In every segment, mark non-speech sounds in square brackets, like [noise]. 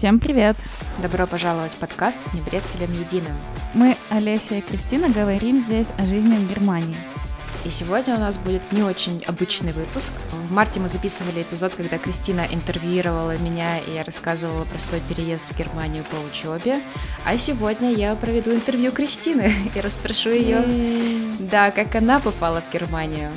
Всем привет! Добро пожаловать в подкаст «Не брецелем единым». Мы, Олеся и Кристина, говорим здесь о жизни в Германии. И сегодня у нас будет не очень обычный выпуск. В марте мы записывали эпизод, когда Кристина интервьюировала меня, и я рассказывала про свой переезд в Германию по учебе. А сегодня я проведу интервью Кристины [laughs] и расспрошу ее, да, как она попала в Германию.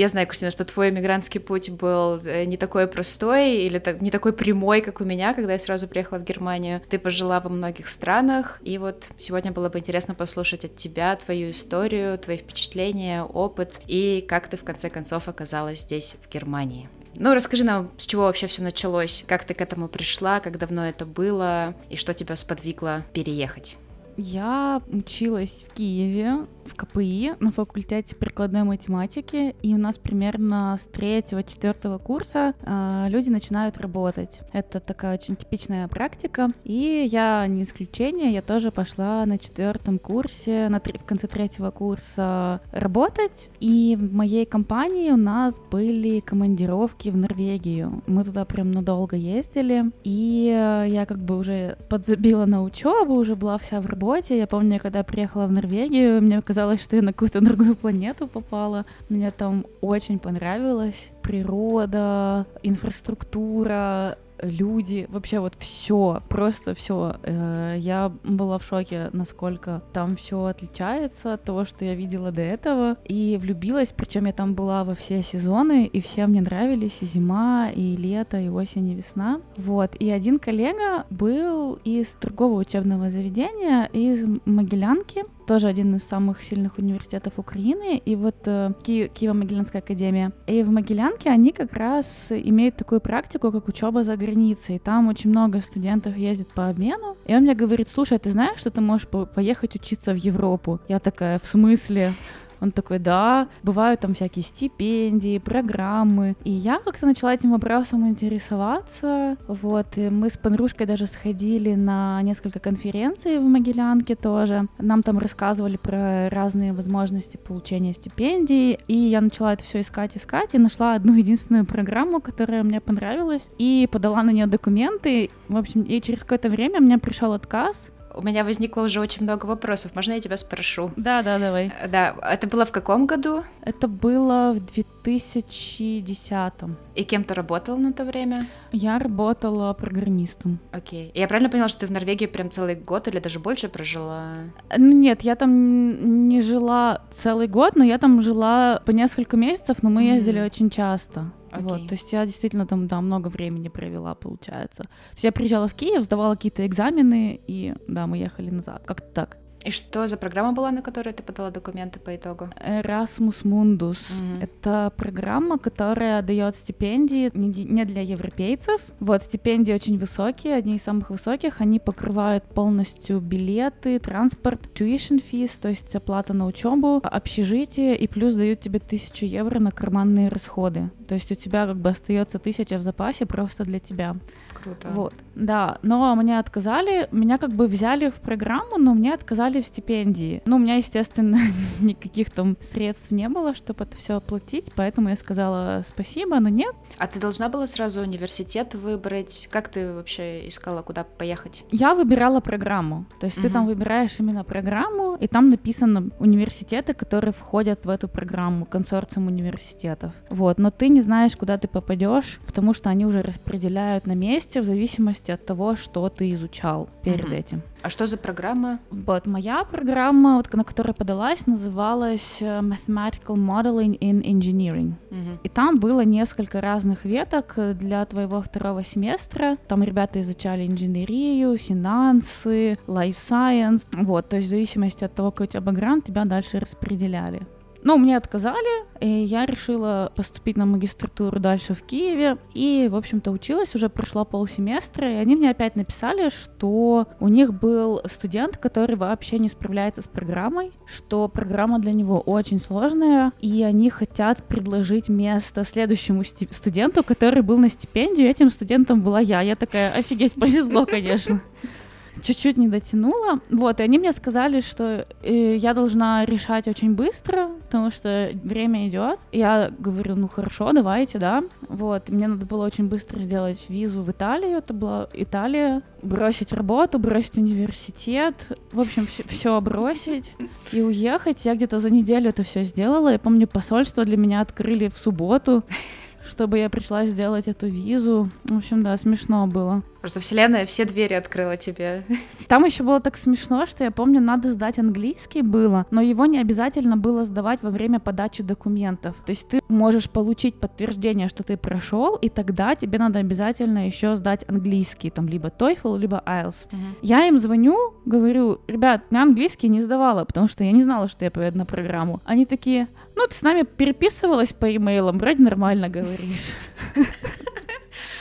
Я знаю, Кристина, что твой мигрантский путь был э, не такой простой или не такой прямой, как у меня, когда я сразу приехала в Германию. Ты пожила во многих странах, и вот сегодня было бы интересно послушать от тебя твою историю, твои впечатления, опыт, и как ты в конце концов оказалась здесь, в Германии. Ну, расскажи нам, с чего вообще все началось, как ты к этому пришла, как давно это было, и что тебя сподвигло переехать. Я училась в Киеве, в КПИ на факультете прикладной математики, и у нас примерно с третьего-четвертого курса э, люди начинают работать. Это такая очень типичная практика, и я не исключение, я тоже пошла на четвертом курсе, на в конце третьего курса работать, и в моей компании у нас были командировки в Норвегию. Мы туда прям надолго ездили, и я как бы уже подзабила на учебу, уже была вся в работе. Я помню, когда приехала в Норвегию, мне казалось, что я на какую-то другую планету попала. Мне там очень понравилось. Природа, инфраструктура, люди, вообще вот все, просто все. Э, я была в шоке, насколько там все отличается от того, что я видела до этого, и влюбилась, причем я там была во все сезоны, и все мне нравились, и зима, и лето, и осень, и весна. Вот, и один коллега был из другого учебного заведения, из Могилянки, тоже один из самых сильных университетов Украины, и вот э, Ки- Киево-Могилянская академия. И в Могилянке они как раз имеют такую практику, как учеба за границей. Там очень много студентов ездит по обмену. И он мне говорит, слушай, а ты знаешь, что ты можешь по- поехать учиться в Европу? Я такая, в смысле? Он такой, да, бывают там всякие стипендии, программы. И я как-то начала этим вопросом интересоваться. Вот, и мы с подружкой даже сходили на несколько конференций в Могилянке тоже. Нам там рассказывали про разные возможности получения стипендий. И я начала это все искать, искать, и нашла одну единственную программу, которая мне понравилась, и подала на нее документы. В общем, и через какое-то время мне пришел отказ, у меня возникло уже очень много вопросов. Можно я тебя спрошу? Да, да, давай. Да, это было в каком году? Это было в 2010. И кем ты работала на то время? Я работала программистом. Окей. Я правильно поняла, что ты в Норвегии прям целый год или даже больше прожила? Ну нет, я там не жила целый год, но я там жила по несколько месяцев, но мы mm-hmm. ездили очень часто. Okay. Вот, то есть я действительно там да, много времени провела, получается. То есть я приезжала в Киев, сдавала какие-то экзамены, и да, мы ехали назад. Как-то так. И что за программа была, на которую ты подала документы по итогу? Erasmus Mundus. Mm-hmm. Это программа, которая дает стипендии не для европейцев. Вот, стипендии очень высокие, одни из самых высоких. Они покрывают полностью билеты, транспорт, tuition fees, то есть оплата на учебу, общежитие, и плюс дают тебе тысячу евро на карманные расходы. То есть у тебя как бы остается тысяча в запасе просто для тебя. Круто. Вот, да. Но мне отказали, меня как бы взяли в программу, но мне отказали в стипендии. Ну, у меня, естественно, [laughs] никаких там средств не было, чтобы это все оплатить, поэтому я сказала спасибо, но нет. А ты должна была сразу университет выбрать? Как ты вообще искала, куда поехать? Я выбирала программу. То есть угу. ты там выбираешь именно программу, и там написано университеты, которые входят в эту программу, консорциум университетов. Вот, но ты не знаешь, куда ты попадешь, потому что они уже распределяют на месте, в зависимости от того, что ты изучал перед угу. этим. А что за программа? Вот, моя программа, вот, на которую подалась, называлась э, Mathematical Modeling in Engineering. Угу. И там было несколько разных веток для твоего второго семестра. Там ребята изучали инженерию, финансы, life science. Вот, то есть в зависимости от того, какой у тебя бэкграунд, тебя дальше распределяли. Но мне отказали, и я решила поступить на магистратуру дальше в Киеве. И, в общем-то, училась, уже прошла полсеместра, и они мне опять написали, что у них был студент, который вообще не справляется с программой, что программа для него очень сложная, и они хотят предложить место следующему студенту, который был на стипендию, этим студентом была я. Я такая, офигеть, повезло, конечно. [laughs] чуть-чуть не дотянула. Вот, и они мне сказали, что э, я должна решать очень быстро, потому что время идет. Я говорю, ну хорошо, давайте, да. Вот, мне надо было очень быстро сделать визу в Италию, это была Италия, бросить работу, бросить университет, в общем, все бросить и уехать. Я где-то за неделю это все сделала. Я помню, посольство для меня открыли в субботу чтобы я пришла сделать эту визу. В общем, да, смешно было. Просто вселенная все двери открыла тебе. Там еще было так смешно, что я помню, надо сдать английский было, но его не обязательно было сдавать во время подачи документов. То есть ты можешь получить подтверждение, что ты прошел, и тогда тебе надо обязательно еще сдать английский, там либо TOEFL, либо IELTS. Uh-huh. Я им звоню, говорю, ребят, я английский не сдавала, потому что я не знала, что я поеду на программу. Они такие, ну, ты с нами переписывалась по имейлам, вроде нормально говоришь. [laughs]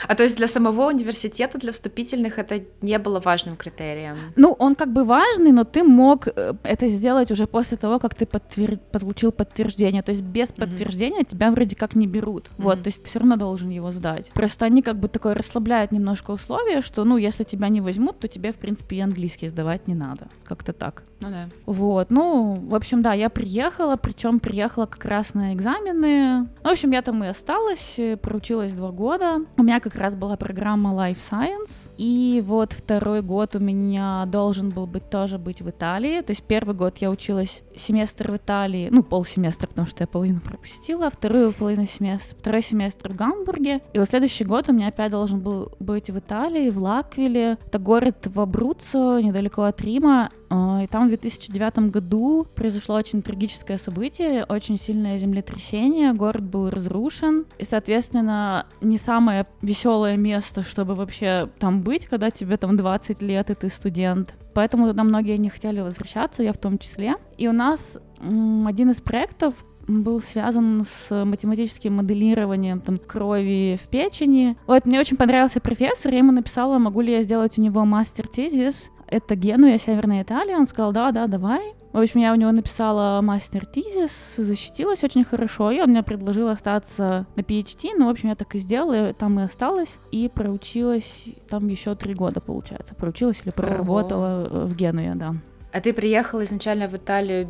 А то есть для самого университета, для вступительных это не было важным критерием? Ну, он как бы важный, но ты мог э, это сделать уже после того, как ты подтвер... получил подтверждение. То есть без mm-hmm. подтверждения тебя вроде как не берут. Mm-hmm. Вот, то есть все равно должен его сдать. Просто они как бы такое расслабляют немножко условия, что, ну, если тебя не возьмут, то тебе, в принципе, и английский сдавать не надо. Как-то так. Ну да. Вот, ну, в общем, да, я приехала, причем приехала как раз на экзамены. В общем, я там и осталась, проучилась два года. У меня как раз была программа Life Science, и вот второй год у меня должен был быть тоже быть в Италии, то есть первый год я училась семестр в Италии, ну, полсеместра, потому что я половину пропустила, а вторую половину семестра, второй семестр в Гамбурге, и вот следующий год у меня опять должен был быть в Италии, в Лаквиле, это город в Абруццо, недалеко от Рима, и там в 2009 году произошло очень трагическое событие, очень сильное землетрясение, город был разрушен, и, соответственно, не самое веселое место, чтобы вообще там быть, когда тебе там 20 лет, и ты студент. Поэтому туда многие не хотели возвращаться, я в том числе. И у нас один из проектов был связан с математическим моделированием там, крови в печени. Вот, мне очень понравился профессор, я ему написала, могу ли я сделать у него мастер-тезис это Генуя, Северная Италия. Он сказал, да, да, давай. В общем, я у него написала мастер-тизис, защитилась очень хорошо, и он мне предложил остаться на PhD, ну, в общем, я так и сделала, там и осталась, и проучилась там еще три года, получается, проучилась или проработала Ого. в Генуе, да. А ты приехала изначально в Италию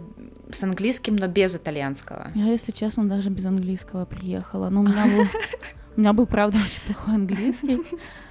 с английским, но без итальянского? Я, если честно, даже без английского приехала. Но у меня [laughs] был, у меня был правда, очень плохой английский.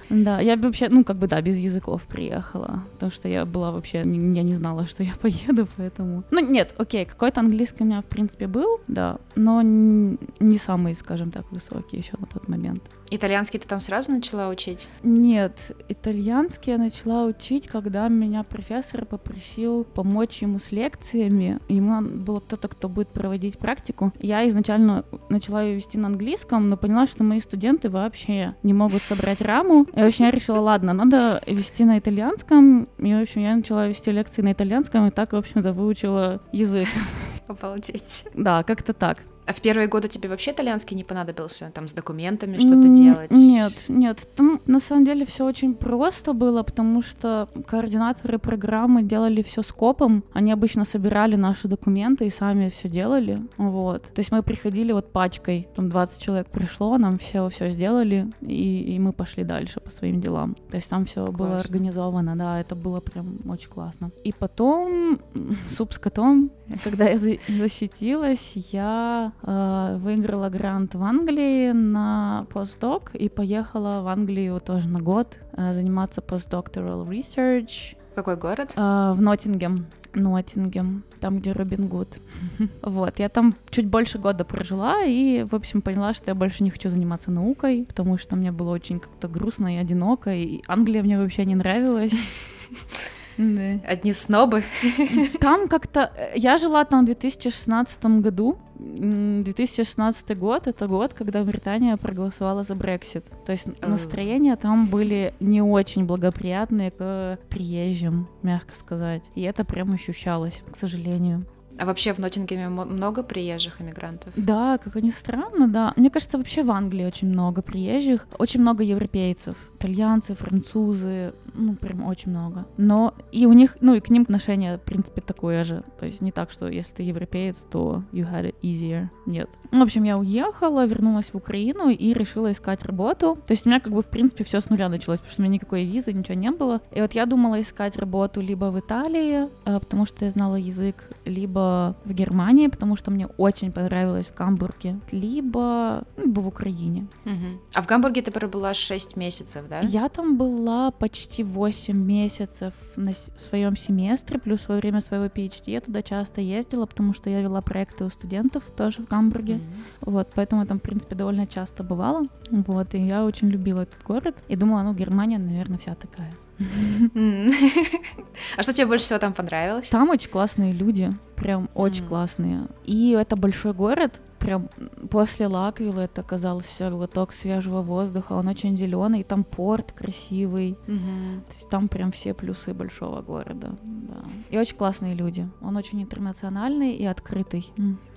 Да, я вообще, ну, как бы, да, без языков приехала, потому что я была вообще, я не знала, что я [laughs] поеду, поэтому... Ну, нет, окей, какой-то английский у меня, в принципе, был, да, но не самый, скажем так, высокий еще на тот момент. Итальянский ты там сразу начала учить? Нет, итальянский я начала учить, когда меня профессор попросил помочь ему с лекциями. Ему было кто-то, кто будет проводить практику. Я изначально начала ее вести на английском, но поняла, что мои студенты вообще не могут собрать раму. И, в общем, я решила, ладно, надо вести на итальянском. И, в общем, я начала вести лекции на итальянском, и так, в общем-то, выучила язык. [laughs] Обалдеть. Да, как-то так. А в первые годы тебе вообще итальянский не понадобился? Там с документами что-то делать? Нет, нет. Там на самом деле все очень просто было, потому что координаторы программы делали все скопом. Они обычно собирали наши документы и сами все делали. Вот. То есть мы приходили вот пачкой. Там 20 человек пришло, нам все все сделали, и, и мы пошли дальше по своим делам. То есть там все было организовано, да, это было прям очень классно. И потом суп с котом, когда я защитилась, я выиграла грант в Англии на постдок и поехала в Англию тоже на год э, заниматься postdoctoral research. Какой город? Э, в Ноттингем. Ноттингем, там, где Робин Гуд. [laughs] вот, я там чуть больше года прожила и, в общем, поняла, что я больше не хочу заниматься наукой, потому что мне было очень как-то грустно и одиноко, и Англия мне вообще не нравилась. [laughs] Да. Одни снобы. [laughs] Там как-то... Э, я жила там в 2016 году. 2016 год — это год, когда Британия проголосовала за Брексит. То есть настроения там были не очень благоприятные к приезжим, мягко сказать. И это прям ощущалось, к сожалению. А вообще в Ноттингеме много приезжих иммигрантов? Да, как ни странно, да. Мне кажется, вообще в Англии очень много приезжих, очень много европейцев итальянцы, французы, ну, прям очень много. Но и у них, ну, и к ним отношение, в принципе, такое же. То есть не так, что если ты европеец, то you had it easier. Нет. В общем, я уехала, вернулась в Украину и решила искать работу. То есть у меня как бы, в принципе, все с нуля началось, потому что у меня никакой визы, ничего не было. И вот я думала искать работу либо в Италии, а, потому что я знала язык, либо в Германии, потому что мне очень понравилось в Гамбурге, либо, ну, либо в Украине. Угу. А в Гамбурге ты пробыла 6 месяцев, да? Я там была почти 8 месяцев на своем семестре, плюс во время своего PhD я туда часто ездила, потому что я вела проекты у студентов тоже в Гамбурге. Mm-hmm. Вот, поэтому я там, в принципе, довольно часто бывала. Вот, и я очень любила этот город. И думала, ну, Германия, наверное, вся такая. [laughs] А что тебе больше всего там понравилось? Там очень классные люди, прям очень классные. И это большой город, прям после Лаквилла это оказался глоток свежего воздуха, он очень зеленый, там порт красивый, mm-hmm. то есть там прям все плюсы большого города, да. И очень классные люди, он очень интернациональный и открытый.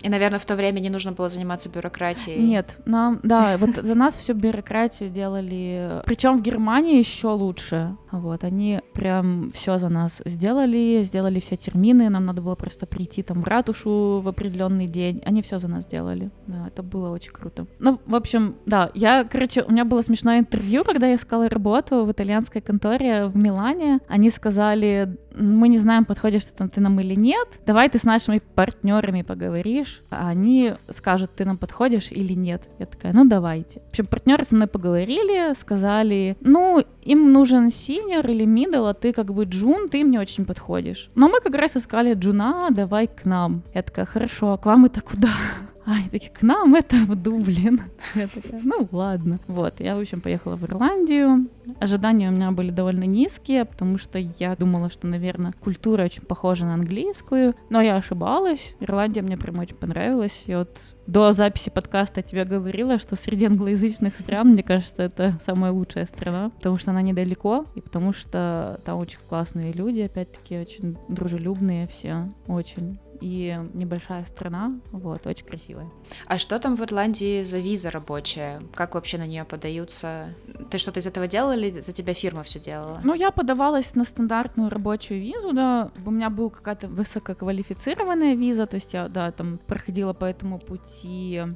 И, наверное, в то время не нужно было заниматься бюрократией. Нет, нам, да, вот за нас всю бюрократию делали, причем в Германии еще лучше, вот, они прям все за нас сделали, сделали все термины, нам надо было просто прийти там в ратушу в определенный день, они все за нас сделали делали. Да, это было очень круто. Ну, в общем, да, я, короче, у меня было смешное интервью, когда я искала работу в итальянской конторе в Милане. Они сказали, мы не знаем, подходишь ты, ты нам или нет, давай ты с нашими партнерами поговоришь, а они скажут, ты нам подходишь или нет. Я такая, ну давайте. В общем, партнеры со мной поговорили, сказали, ну, им нужен senior или middle, а ты как бы джун, ты им не очень подходишь. Но мы как раз искали джуна, давай к нам. Я такая, хорошо, а к вам это куда? А, такие, к нам это в Дублин. [laughs] Я такая, ну ладно. Вот, я, в общем, поехала в Ирландию. Ожидания у меня были довольно низкие, потому что я думала, что, наверное, культура очень похожа на английскую. Но я ошибалась. Ирландия мне прям очень понравилась. И вот до записи подкаста тебе говорила, что среди англоязычных стран, мне кажется, это самая лучшая страна, потому что она недалеко, и потому что там очень классные люди, опять-таки, очень дружелюбные все, очень и небольшая страна, вот, очень красивая. А что там в Ирландии за виза рабочая? Как вообще на нее подаются? Ты что-то из этого делала или за тебя фирма все делала? Ну, я подавалась на стандартную рабочую визу, да, у меня была какая-то высококвалифицированная виза, то есть я, да, там проходила по этому пути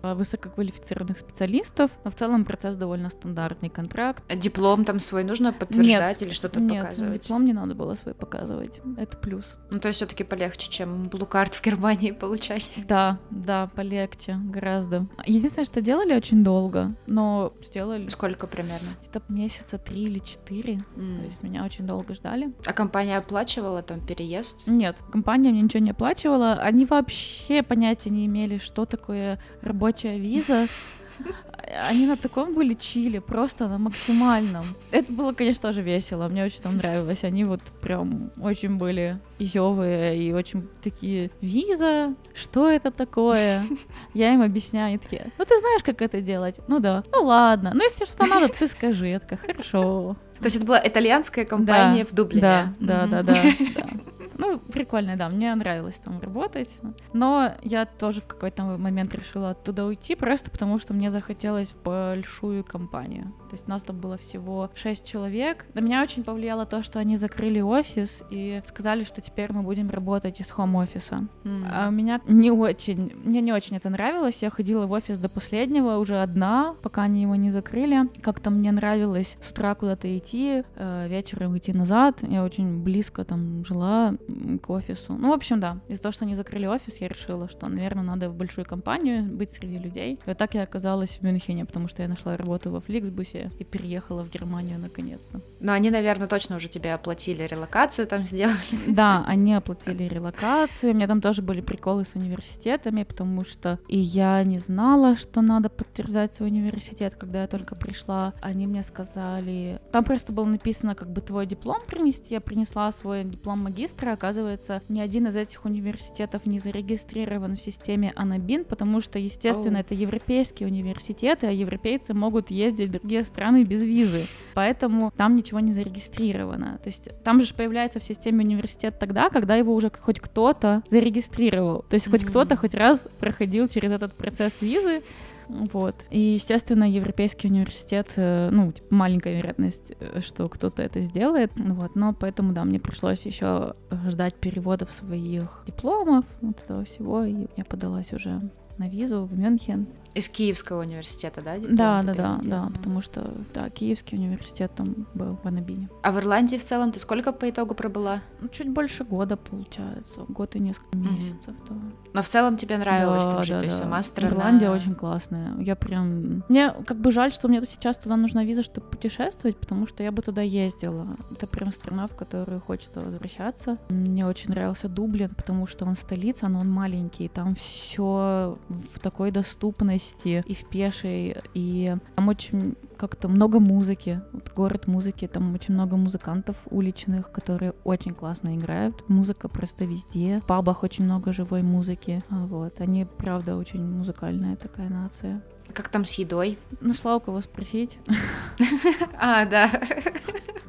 высококвалифицированных специалистов, но в целом процесс довольно стандартный, контракт. А диплом там свой нужно подтверждать нет, или что-то нет, показывать? диплом не надо было свой показывать, это плюс. Ну, то есть все таки полегче, чем блукарт в Германии [laughs] получать. Да, да, полегче гораздо. Единственное, что делали очень долго, но сделали... Сколько примерно? Где-то месяца три или четыре. Mm. То есть меня очень долго ждали. А компания оплачивала там переезд? Нет, компания мне ничего не оплачивала. Они вообще понятия не имели, что такое рабочая виза. Они на таком были чили, просто на максимальном. Это было, конечно, тоже весело, мне очень там нравилось. Они вот прям очень были изевые и очень такие, виза, что это такое? Я им объясняю, они такие, ну ты знаешь, как это делать? Ну да, ну ладно, ну если что-то надо, то ты скажи. Я такая, хорошо. То есть это была итальянская компания да, в Дублине? Да, да, да, да. [laughs] Ну, прикольно, да, мне нравилось там работать. Но я тоже в какой-то момент решила оттуда уйти, просто потому что мне захотелось в большую компанию. То есть нас там было всего шесть человек. На меня очень повлияло то, что они закрыли офис и сказали, что теперь мы будем работать из хом-офиса. Mm. А у меня не очень, мне не очень это нравилось. Я ходила в офис до последнего, уже одна, пока они его не закрыли. Как-то мне нравилось с утра куда-то идти, э, вечером идти назад. Я очень близко там жила к офису. Ну, в общем, да. Из-за того, что они закрыли офис, я решила, что, наверное, надо в большую компанию быть среди людей. И вот так я оказалась в Мюнхене, потому что я нашла работу во Фликсбусе и переехала в Германию наконец-то. Но они, наверное, точно уже тебе оплатили релокацию там сделали. [laughs] Да, [laughs] они оплатили релокацию. У меня там тоже были приколы с университетами, потому что и я не знала, что надо подтверждать свой университет, когда я только пришла. Они мне сказали... Там просто было написано, как бы твой диплом принести. Я принесла свой диплом магистра, оказывается, ни один из этих университетов не зарегистрирован в системе Анабин, потому что, естественно, oh. это европейские университеты, а европейцы могут ездить в другие страны без визы. Поэтому там ничего не зарегистрировано. То есть там же появляется в системе университет тогда, когда его уже хоть кто-то зарегистрировал. То есть mm-hmm. хоть кто-то хоть раз проходил через этот процесс визы, вот. И, естественно, Европейский университет, э, ну, типа, маленькая вероятность, э, что кто-то это сделает. Вот. Но поэтому, да, мне пришлось еще ждать переводов своих дипломов, вот этого всего, и я подалась уже на визу в Мюнхен. Из Киевского университета, да? Да, да, да, да, потому что, да, Киевский университет там был в Анабине. А в Ирландии в целом ты сколько по итогу пробыла? Ну, чуть больше года, получается, год и несколько mm-hmm. месяцев, да. Но в целом тебе нравилось да, там жить, да, то есть да. сама страна? Ирландия очень классная, я прям... Мне как бы жаль, что мне сейчас туда нужна виза, чтобы путешествовать, потому что я бы туда ездила. Это прям страна, в которую хочется возвращаться. Мне очень нравился Дублин, потому что он столица, но он маленький, там все в такой доступности, месте, и в пешей, и там очень как-то много музыки, вот город музыки, там очень много музыкантов уличных, которые очень классно играют, музыка просто везде, в пабах очень много живой музыки, а вот, они, правда, очень музыкальная такая нация. Как там с едой? Нашла у кого спросить. [laughs] А, да.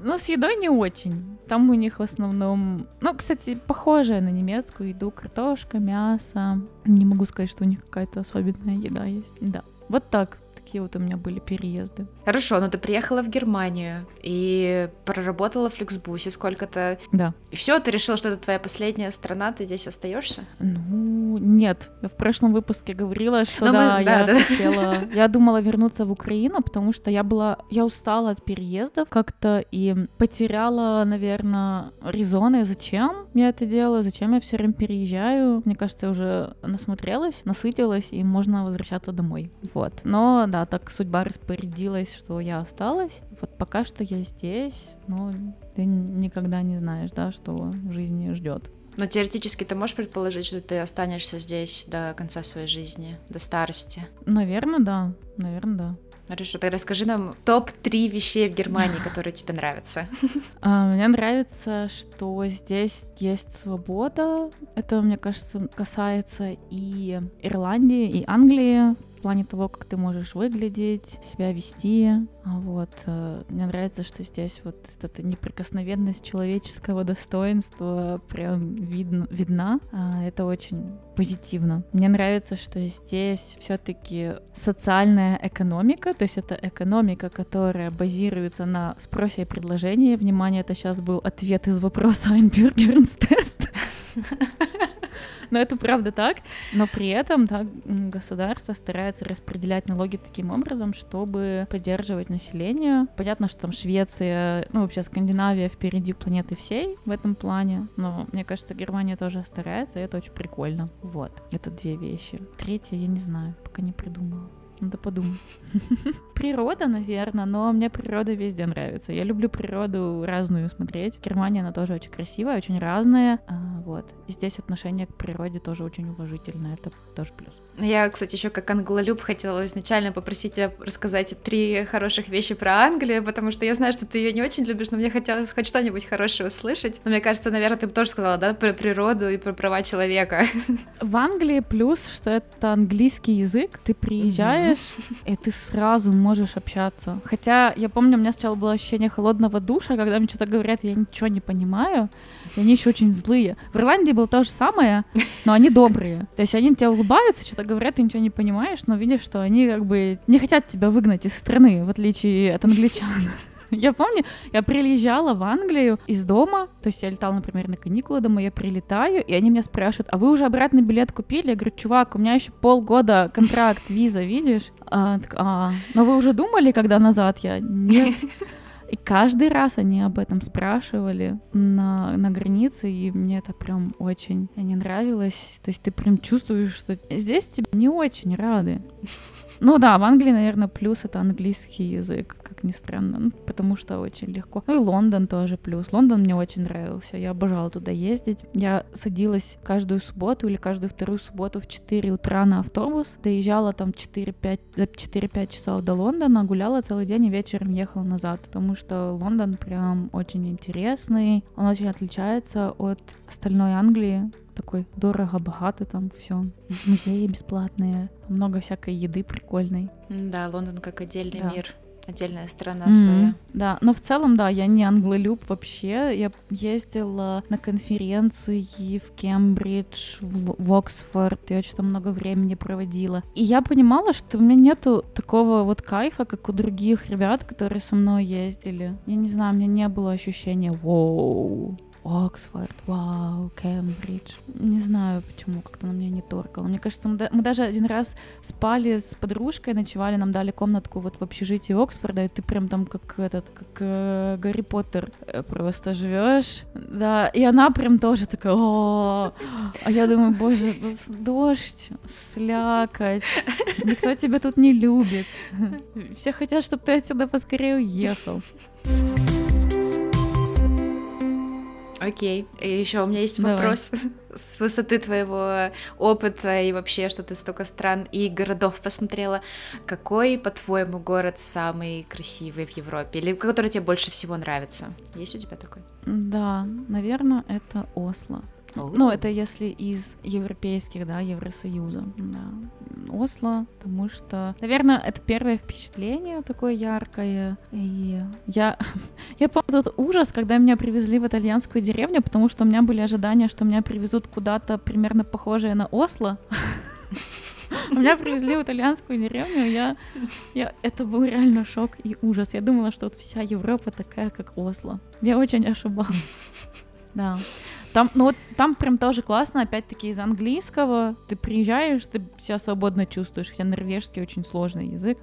Ну, с едой не очень. Там у них в основном... Ну, кстати, похожая на немецкую еду. Картошка, мясо. Не могу сказать, что у них какая-то особенная еда есть. Да. Вот так такие вот у меня были переезды. Хорошо, но ты приехала в Германию и проработала в Фликсбусе сколько-то. Да. И все, ты решила, что это твоя последняя страна, ты здесь остаешься? Ну, нет. Я в прошлом выпуске говорила, что ну, да, мы, да, я да. хотела. Я думала вернуться в Украину, потому что я была, я устала от переездов как-то и потеряла, наверное, резоны, зачем я это делаю, зачем я все время переезжаю. Мне кажется, я уже насмотрелась, насытилась, и можно возвращаться домой. Вот. Но да, так судьба распорядилась, что я осталась. Вот пока что я здесь, но ты никогда не знаешь, да, что в жизни ждет. Но теоретически ты можешь предположить, что ты останешься здесь до конца своей жизни, до старости? Наверное, да. Наверное, да. Хорошо, тогда расскажи нам топ-3 вещей в Германии, [laughs] которые тебе нравятся. А, мне нравится, что здесь есть свобода. Это, мне кажется, касается и Ирландии, и Англии плане того, как ты можешь выглядеть, себя вести. А вот. Э, мне нравится, что здесь вот эта неприкосновенность человеческого достоинства прям видно, видна. А, это очень позитивно. Мне нравится, что здесь все-таки социальная экономика, то есть это экономика, которая базируется на спросе и предложении. Внимание, это сейчас был ответ из вопроса Einbürgerns тест. [laughs] [laughs] Но это правда так. Но при этом да, государство старается распределять налоги таким образом, чтобы поддерживать население. Понятно, что там Швеция, ну вообще Скандинавия впереди планеты всей в этом плане. Но мне кажется, Германия тоже старается, и это очень прикольно. Вот, это две вещи. Третья, я не знаю, пока не придумала. Надо подумать. [laughs] Природа, наверное, но мне природа везде нравится. Я люблю природу разную смотреть. Германия, она тоже очень красивая, очень разная. Вот. И здесь отношение к природе тоже очень уважительное. Это тоже плюс. Я, кстати, еще как англолюб хотела изначально попросить тебя рассказать три хороших вещи про Англию, потому что я знаю, что ты ее не очень любишь, но мне хотелось хоть что-нибудь хорошее услышать. Но мне кажется, наверное, ты бы тоже сказала, да, про природу и про права человека. [laughs] В Англии плюс, что это английский язык. Ты приезжаешь, mm-hmm. и ты сразу можешь общаться. Хотя я помню, у меня сначала было ощущение холодного душа, когда мне что-то говорят, я ничего не понимаю, и они еще очень злые. В Ирландии было то же самое, но они добрые. То есть они тебя улыбаются, что-то говорят, ты ничего не понимаешь, но видишь, что они как бы не хотят тебя выгнать из страны, в отличие от англичан. [laughs] Я помню, я приезжала в Англию из дома, то есть я летала, например, на каникулы домой, я прилетаю, и они меня спрашивают, а вы уже обратный билет купили? Я говорю, чувак, у меня еще полгода контракт, виза, видишь? А, так, а, но вы уже думали, когда назад? Я, нет. [laughs] И каждый раз они об этом спрашивали на, на границе, и мне это прям очень не нравилось. То есть ты прям чувствуешь, что здесь тебе не очень рады. Ну да, в Англии, наверное, плюс это английский язык, как ни странно, ну, потому что очень легко. Ну и Лондон тоже плюс. Лондон мне очень нравился, я обожала туда ездить. Я садилась каждую субботу или каждую вторую субботу в 4 утра на автобус, доезжала там 4-5, 4-5 часов до Лондона, гуляла целый день и вечером ехала назад, потому что Лондон прям очень интересный, он очень отличается от остальной Англии, такой дорого, богато там все. Музеи бесплатные, много всякой еды прикольной. Да, Лондон как отдельный да. мир. Отдельная страна mm-hmm. своя. Да, но в целом, да, я не англолюб вообще. Я ездила на конференции в Кембридж, в, в Оксфорд, я очень там много времени проводила. И я понимала, что у меня нету такого вот кайфа, как у других ребят, которые со мной ездили. Я не знаю, у меня не было ощущения «Воу, Оксфорд, вау, Кембридж. Не знаю, почему как-то на меня не торкало. Мне кажется, мы, да, мы даже один раз спали с подружкой, ночевали, нам дали комнатку вот в общежитии Оксфорда, и ты прям там как этот, как э, Гарри Поттер э, просто живешь. Да, и она прям тоже такая, о, а я думаю, боже, ну, дождь, слякоть, никто тебя тут не любит. Все хотят, чтобы ты отсюда поскорее уехал. Окей. И еще у меня есть Давай. вопрос [laughs] с высоты твоего опыта и вообще, что ты столько стран и городов посмотрела. Какой, по-твоему, город самый красивый в Европе? Или который тебе больше всего нравится? Есть у тебя такой? Да, наверное, это Осло. Ну, это если из европейских, да, Евросоюза, да. Осло, потому что, наверное, это первое впечатление такое яркое. И я, [laughs] я помню тот ужас, когда меня привезли в итальянскую деревню, потому что у меня были ожидания, что меня привезут куда-то примерно похожее на Осло. [laughs] Меня привезли в итальянскую деревню, я, я, это был реально шок и ужас. Я думала, что вот вся Европа такая, как Осло. Я очень ошибалась. [laughs] Да. Там, ну вот там прям тоже классно, опять-таки из английского. Ты приезжаешь, ты себя свободно чувствуешь, хотя норвежский очень сложный язык.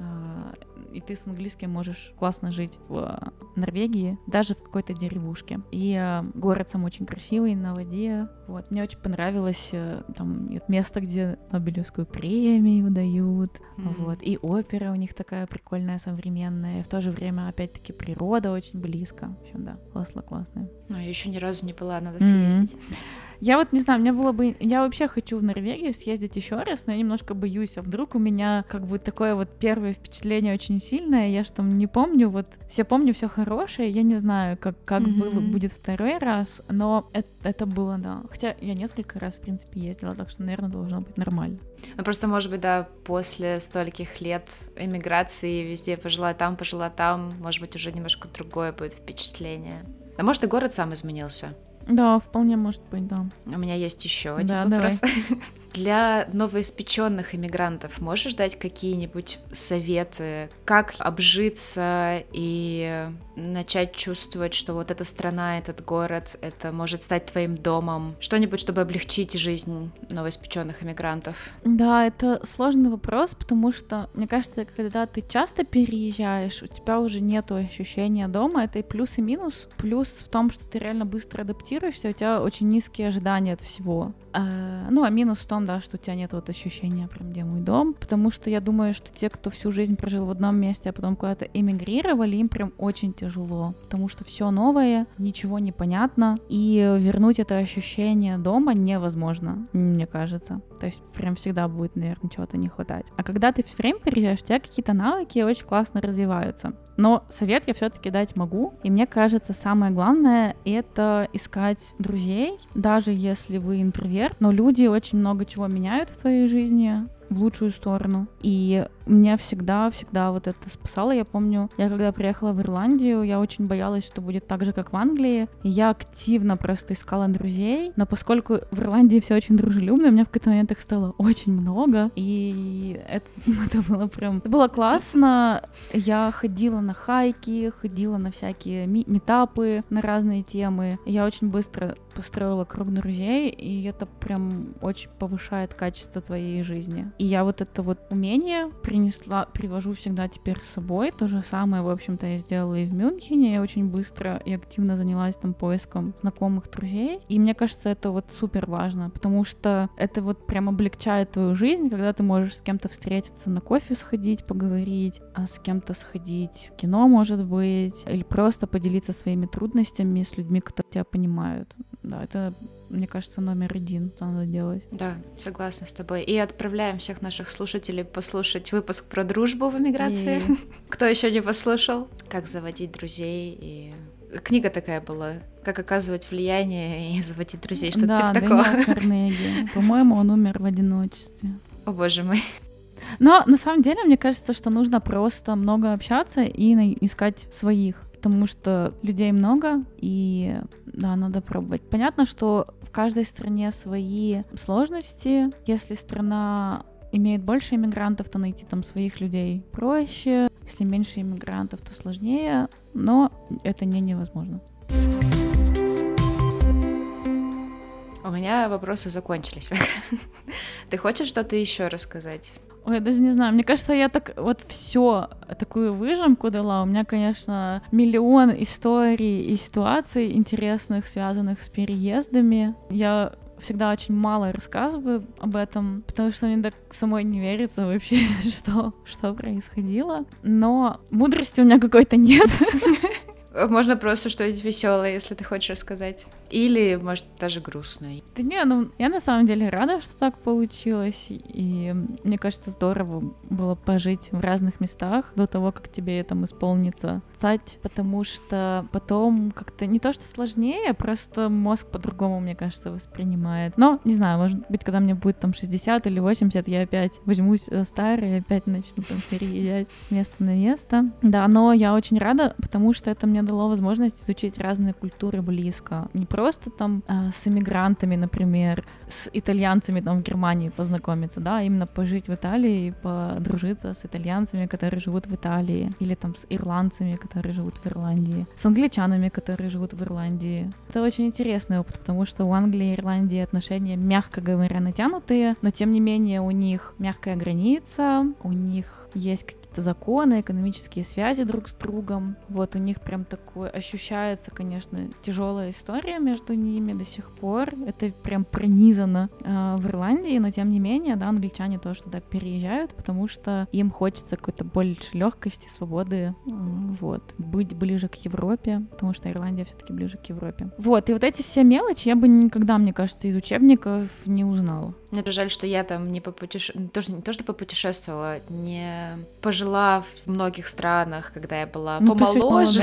И ты с английским можешь классно жить в э, Норвегии, даже в какой-то деревушке. И э, город сам очень красивый, на воде. Вот. Мне очень понравилось э, там место, где Нобелевскую премию дают. Mm-hmm. Вот. И опера у них такая прикольная, современная. В то же время, опять-таки, природа очень близко. В общем, да, классно, классная. Ну, я еще ни разу не была, надо съездить. Mm-hmm. Я вот не знаю, мне было бы... Я вообще хочу в Норвегию съездить еще раз, но я немножко боюсь, а вдруг у меня как бы такое вот первое впечатление очень сильное, я что не помню, вот все помню все хорошее, я не знаю, как, как mm-hmm. было, будет второй раз, но это, это было, да. Хотя я несколько раз, в принципе, ездила, так что, наверное, должно быть нормально. Ну, просто, может быть, да, после стольких лет эмиграции везде пожила там, пожила там, может быть, уже немножко другое будет впечатление. А может, и город сам изменился? Да, вполне может быть, да. У меня есть еще один да, вопрос. Давай. [laughs] Для новоиспеченных иммигрантов можешь дать какие-нибудь советы, как обжиться и начать чувствовать, что вот эта страна, этот город, это может стать твоим домом? Что-нибудь, чтобы облегчить жизнь новоиспеченных иммигрантов? Да, это сложный вопрос, потому что, мне кажется, когда ты часто переезжаешь, у тебя уже нет ощущения дома, это и плюс, и минус. Плюс в том, что ты реально быстро адаптируешься, у тебя очень низкие ожидания от всего. А, ну, а минус в том, да, что у тебя нет вот ощущения прям где мой дом, потому что я думаю, что те, кто всю жизнь прожил в одном месте, а потом куда-то эмигрировали, им прям очень тяжело, потому что все новое, ничего не понятно, и вернуть это ощущение дома невозможно, мне кажется. То есть прям всегда будет, наверное, чего-то не хватать. А когда ты все время переезжаешь, у тебя какие-то навыки очень классно развиваются. Но совет я все-таки дать могу. И мне кажется, самое главное это искать друзей, даже если вы интроверт. Но люди очень много чего меняют в твоей жизни в лучшую сторону. И меня всегда-всегда вот это спасало. Я помню, я когда приехала в Ирландию, я очень боялась, что будет так же, как в Англии. И я активно просто искала друзей, но поскольку в Ирландии все очень дружелюбно, у меня в какой-то момент их стало очень много, и это, [laughs] это было прям... Это было классно. Я ходила на хайки, ходила на всякие метапы на разные темы. Я очень быстро построила круг друзей, и это прям очень повышает качество твоей жизни. Я вот это вот умение принесла, привожу всегда теперь с собой. То же самое, в общем-то, я сделала и в Мюнхене. Я очень быстро и активно занялась там поиском знакомых друзей. И мне кажется, это вот супер важно, потому что это вот прям облегчает твою жизнь, когда ты можешь с кем-то встретиться на кофе сходить, поговорить, а с кем-то сходить в кино, может быть, или просто поделиться своими трудностями с людьми, которые тебя понимают. Да, это мне кажется, номер один надо делать. Да, согласна с тобой. И отправляем всех наших слушателей послушать выпуск про дружбу в эмиграции. И... [laughs] Кто еще не послушал? Как заводить друзей и книга такая была, как оказывать влияние и заводить друзей, что-то да, типа такого. Карнеги. По-моему, он умер в одиночестве. О боже мой. Но на самом деле, мне кажется, что нужно просто много общаться и искать своих потому что людей много, и да, надо пробовать. Понятно, что в каждой стране свои сложности. Если страна имеет больше иммигрантов, то найти там своих людей проще. Если меньше иммигрантов, то сложнее, но это не невозможно. У меня вопросы закончились. [laughs] Ты хочешь что-то еще рассказать? Ой, я даже не знаю. Мне кажется, я так вот все такую выжимку дала. У меня, конечно, миллион историй и ситуаций интересных, связанных с переездами. Я всегда очень мало рассказываю об этом, потому что мне так самой не верится вообще, [laughs] что, что происходило. Но мудрости у меня какой-то нет. [laughs] Можно просто что-нибудь веселое, если ты хочешь рассказать. Или, может, даже грустное. Да не, ну, я на самом деле рада, что так получилось. И мне кажется, здорово было пожить в разных местах до того, как тебе там исполнится цать, потому что потом как-то не то, что сложнее, просто мозг по-другому, мне кажется, воспринимает. Но, не знаю, может быть, когда мне будет там 60 или 80, я опять возьмусь за старое и опять начну там переезжать с места на место. Да, но я очень рада, потому что это мне дало возможность изучить разные культуры близко. Не просто там э, с иммигрантами, например, с итальянцами там в Германии познакомиться, да, именно пожить в Италии и подружиться с итальянцами, которые живут в Италии, или там с ирландцами, которые живут в Ирландии, с англичанами, которые живут в Ирландии. Это очень интересный опыт, потому что у Англии и Ирландии отношения, мягко говоря, натянутые, но тем не менее у них мягкая граница, у них есть какие-то законы, экономические связи друг с другом. Вот у них прям такое ощущается, конечно, тяжелая история между ними до сих пор. Это прям пронизано э, в Ирландии, но тем не менее, да, англичане тоже туда переезжают, потому что им хочется какой-то больше легкости, свободы, вот, быть ближе к Европе, потому что Ирландия все-таки ближе к Европе. Вот, и вот эти все мелочи я бы никогда, мне кажется, из учебников не узнала. Мне жаль, что я там не попутеше... тоже не то, что попутешествовала, не пожила в многих странах, когда я была ну, помоложе.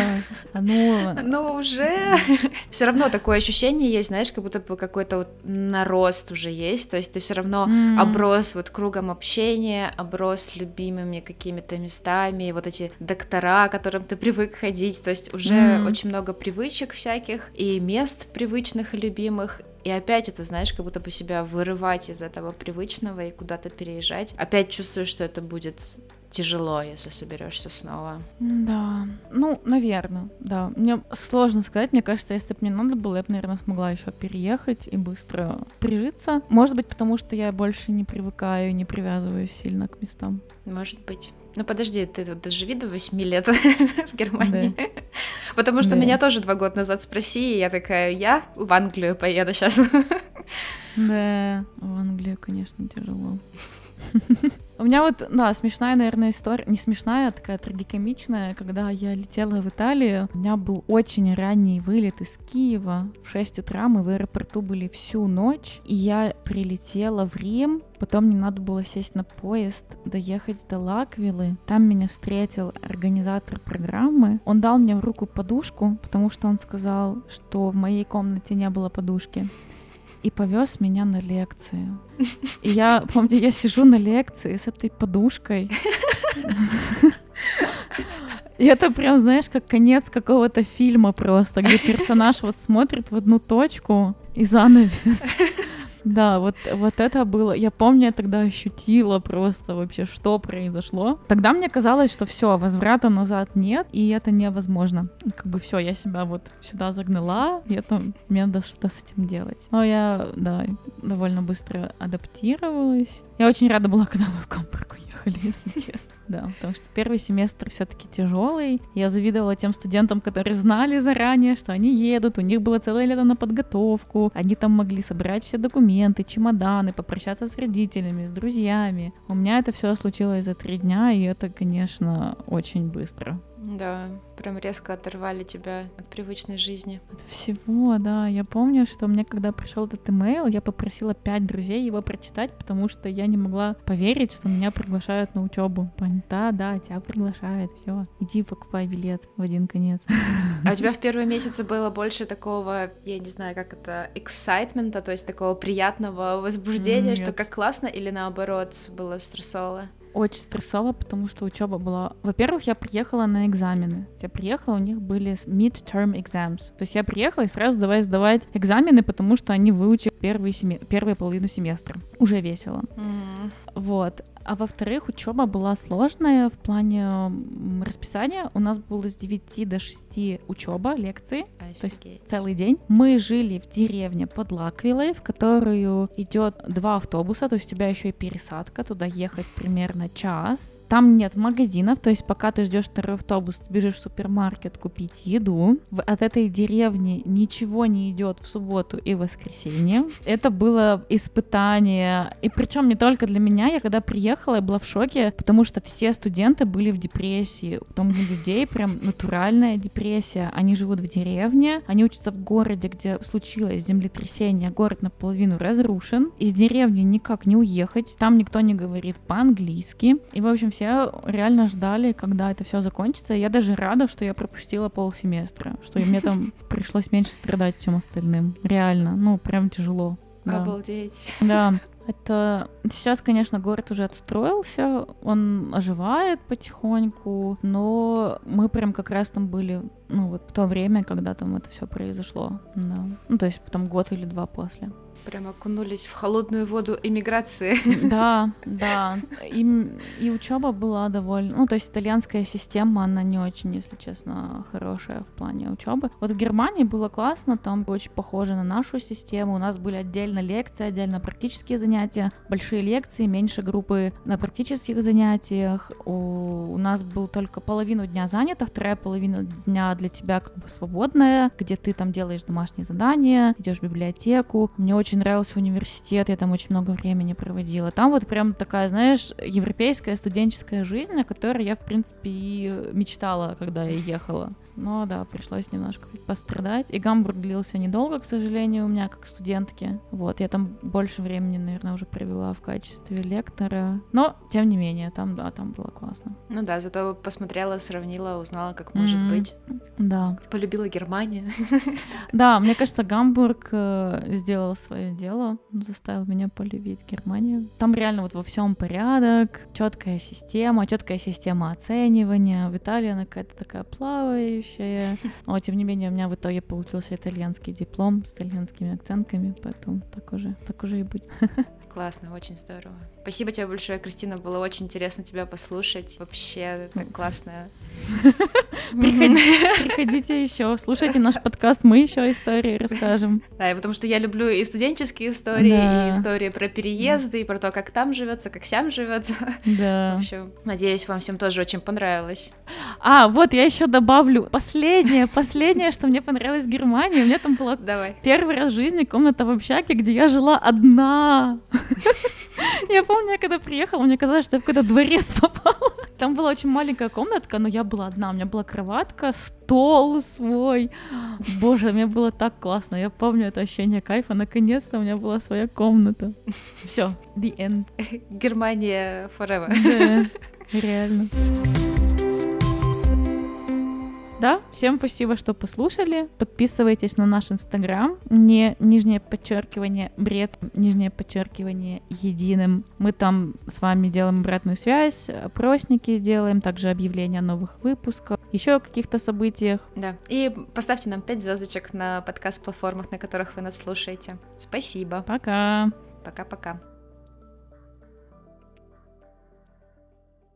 А ну... [laughs] ну, уже. [laughs] все равно такое ощущение есть, знаешь, как будто бы какой-то вот нарост уже есть. То есть ты все равно mm. оброс вот кругом общения, оброс любимыми какими-то местами, вот эти доктора, к которым ты привык ходить. То есть уже mm. очень много привычек всяких и мест привычных и любимых. И опять это, знаешь, как будто бы себя вырывать из этого привычного и куда-то переезжать. Опять чувствую, что это будет тяжело, если соберешься снова. Да, ну, наверное, да. Мне сложно сказать, мне кажется, если бы мне надо было, я бы, наверное, смогла еще переехать и быстро прижиться. Может быть, потому что я больше не привыкаю, не привязываюсь сильно к местам. Может быть. Ну подожди, ты вот доживи до 8 лет [laughs] в Германии. Да. Потому что да. меня тоже два года назад спроси, и я такая, я в Англию поеду сейчас. Да, в Англию, конечно, тяжело. [laughs] У меня вот, да, смешная, наверное, история, не смешная, а такая трагикомичная, когда я летела в Италию, у меня был очень ранний вылет из Киева, в 6 утра мы в аэропорту были всю ночь, и я прилетела в Рим, потом мне надо было сесть на поезд, доехать до Лаквилы, там меня встретил организатор программы, он дал мне в руку подушку, потому что он сказал, что в моей комнате не было подушки и повез меня на лекцию. И я помню, я сижу на лекции с этой подушкой. И это прям, знаешь, как конец какого-то фильма просто, где персонаж вот смотрит в одну точку и занавес. Да, вот, вот это было. Я помню, я тогда ощутила просто вообще, что произошло. Тогда мне казалось, что все, возврата назад нет, и это невозможно. Как бы все, я себя вот сюда загнала, и это мне надо что-то с этим делать. Но я, да, довольно быстро адаптировалась. Я очень рада была, когда мы в Камбург уехали, [laughs] если честно. Да, потому что первый семестр все-таки тяжелый. Я завидовала тем студентам, которые знали заранее, что они едут, у них было целое лето на подготовку, они там могли собрать все документы, чемоданы, попрощаться с родителями, с друзьями. У меня это все случилось за три дня, и это, конечно, очень быстро. Да, прям резко оторвали тебя от привычной жизни. От всего, да. Я помню, что мне, когда пришел этот имейл, я попросила пять друзей его прочитать, потому что я не могла поверить, что меня приглашают на учебу. Да, да, тебя приглашают, все. Иди покупай билет в один конец. А у [laughs] тебя в первые месяцы было больше такого, я не знаю, как это, эксайтмента, то есть такого приятного возбуждения, Нет. что как классно, или наоборот было стрессово? Очень стрессово, потому что учеба была... Во-первых, я приехала на экзамены. Я приехала, у них были mid-term exams. То есть я приехала и сразу давай сдавать экзамены, потому что они выучили первые, семи... первую половину семестра. Уже весело. Mm. Вот. А во-вторых, учеба была сложная в плане расписания. У нас было с 9 до 6 учеба, лекции, Офигеть. то есть целый день. Мы жили в деревне под Лаквилой, в которую идет два автобуса, то есть у тебя еще и пересадка, туда ехать примерно час. Там нет магазинов, то есть пока ты ждешь второй автобус, ты бежишь в супермаркет купить еду. От этой деревни ничего не идет в субботу и воскресенье. Это было испытание, и причем не только для меня, я когда приехала приехала, я была в шоке, потому что все студенты были в депрессии. Там у людей прям натуральная депрессия. Они живут в деревне, они учатся в городе, где случилось землетрясение, город наполовину разрушен. Из деревни никак не уехать, там никто не говорит по-английски. И, в общем, все реально ждали, когда это все закончится. Я даже рада, что я пропустила полсеместра, что мне там [laughs] пришлось меньше страдать, чем остальным. Реально, ну, прям тяжело. Да. Обалдеть. Да. Это сейчас, конечно, город уже отстроился, он оживает потихоньку, но мы прям как раз там были, ну вот в то время, когда там это все произошло, да. Ну то есть потом год или два после. Прям окунулись в холодную воду эмиграции. [laughs] Да, [laughs] да. И, и учеба была довольно... Ну, то есть итальянская система, она не очень, если честно, хорошая в плане учебы. Вот в Германии было классно, там очень похоже на нашу систему. У нас были отдельно лекции, отдельно практические занятия, большие лекции, меньше группы на практических занятиях. У, у нас был только половину дня занята, вторая половина дня для тебя как бы свободная, где ты там делаешь домашние задания, идешь в библиотеку. Мне очень очень нравился университет, я там очень много времени проводила. Там вот прям такая, знаешь, европейская студенческая жизнь, о которой я, в принципе, и мечтала, когда я ехала. Но да, пришлось немножко пострадать. И Гамбург длился недолго, к сожалению, у меня как студентки. Вот, я там больше времени, наверное, уже провела в качестве лектора. Но, тем не менее, там, да, там было классно. Ну да, зато посмотрела, сравнила, узнала, как может mm-hmm. быть. Да. Полюбила Германию. [laughs] Да, мне кажется, Гамбург э, сделал свое дело, заставил меня полюбить Германию. Там реально вот во всем порядок, четкая система, четкая система оценивания. В Италии она какая-то такая плавающая. [laughs] Но, тем не менее, у меня в итоге получился итальянский диплом с итальянскими акцентами, поэтому так уже, так уже и будет. [laughs] Классно, очень здорово. Спасибо тебе большое, Кристина, было очень интересно тебя послушать. Вообще, так классно. [laughs] Приходите еще, слушайте наш подкаст, мы еще истории расскажем. Да, и потому что я люблю и студенческие истории, и истории про переезды, и про то, как там живется, как сям живется. Да. В общем, надеюсь, вам всем тоже очень понравилось. А, вот я еще добавлю последнее, последнее, что мне понравилось в Германии. У меня там была Давай. первый раз в жизни комната в общаге, где я жила одна. [laughs] Я помню, я когда приехала, мне казалось, что я в какой-то дворец попала. Там была очень маленькая комнатка, но я была одна. У меня была кроватка, стол свой. Боже, мне было так классно. Я помню это ощущение кайфа. Наконец-то у меня была своя комната. Все, the end. Германия forever. Да, реально. Да, всем спасибо, что послушали. Подписывайтесь на наш инстаграм. Не нижнее подчеркивание бред, нижнее подчеркивание единым. Мы там с вами делаем обратную связь, опросники делаем, также объявления о новых выпусках, еще о каких-то событиях. Да, и поставьте нам 5 звездочек на подкаст-платформах, на которых вы нас слушаете. Спасибо. Пока. Пока-пока.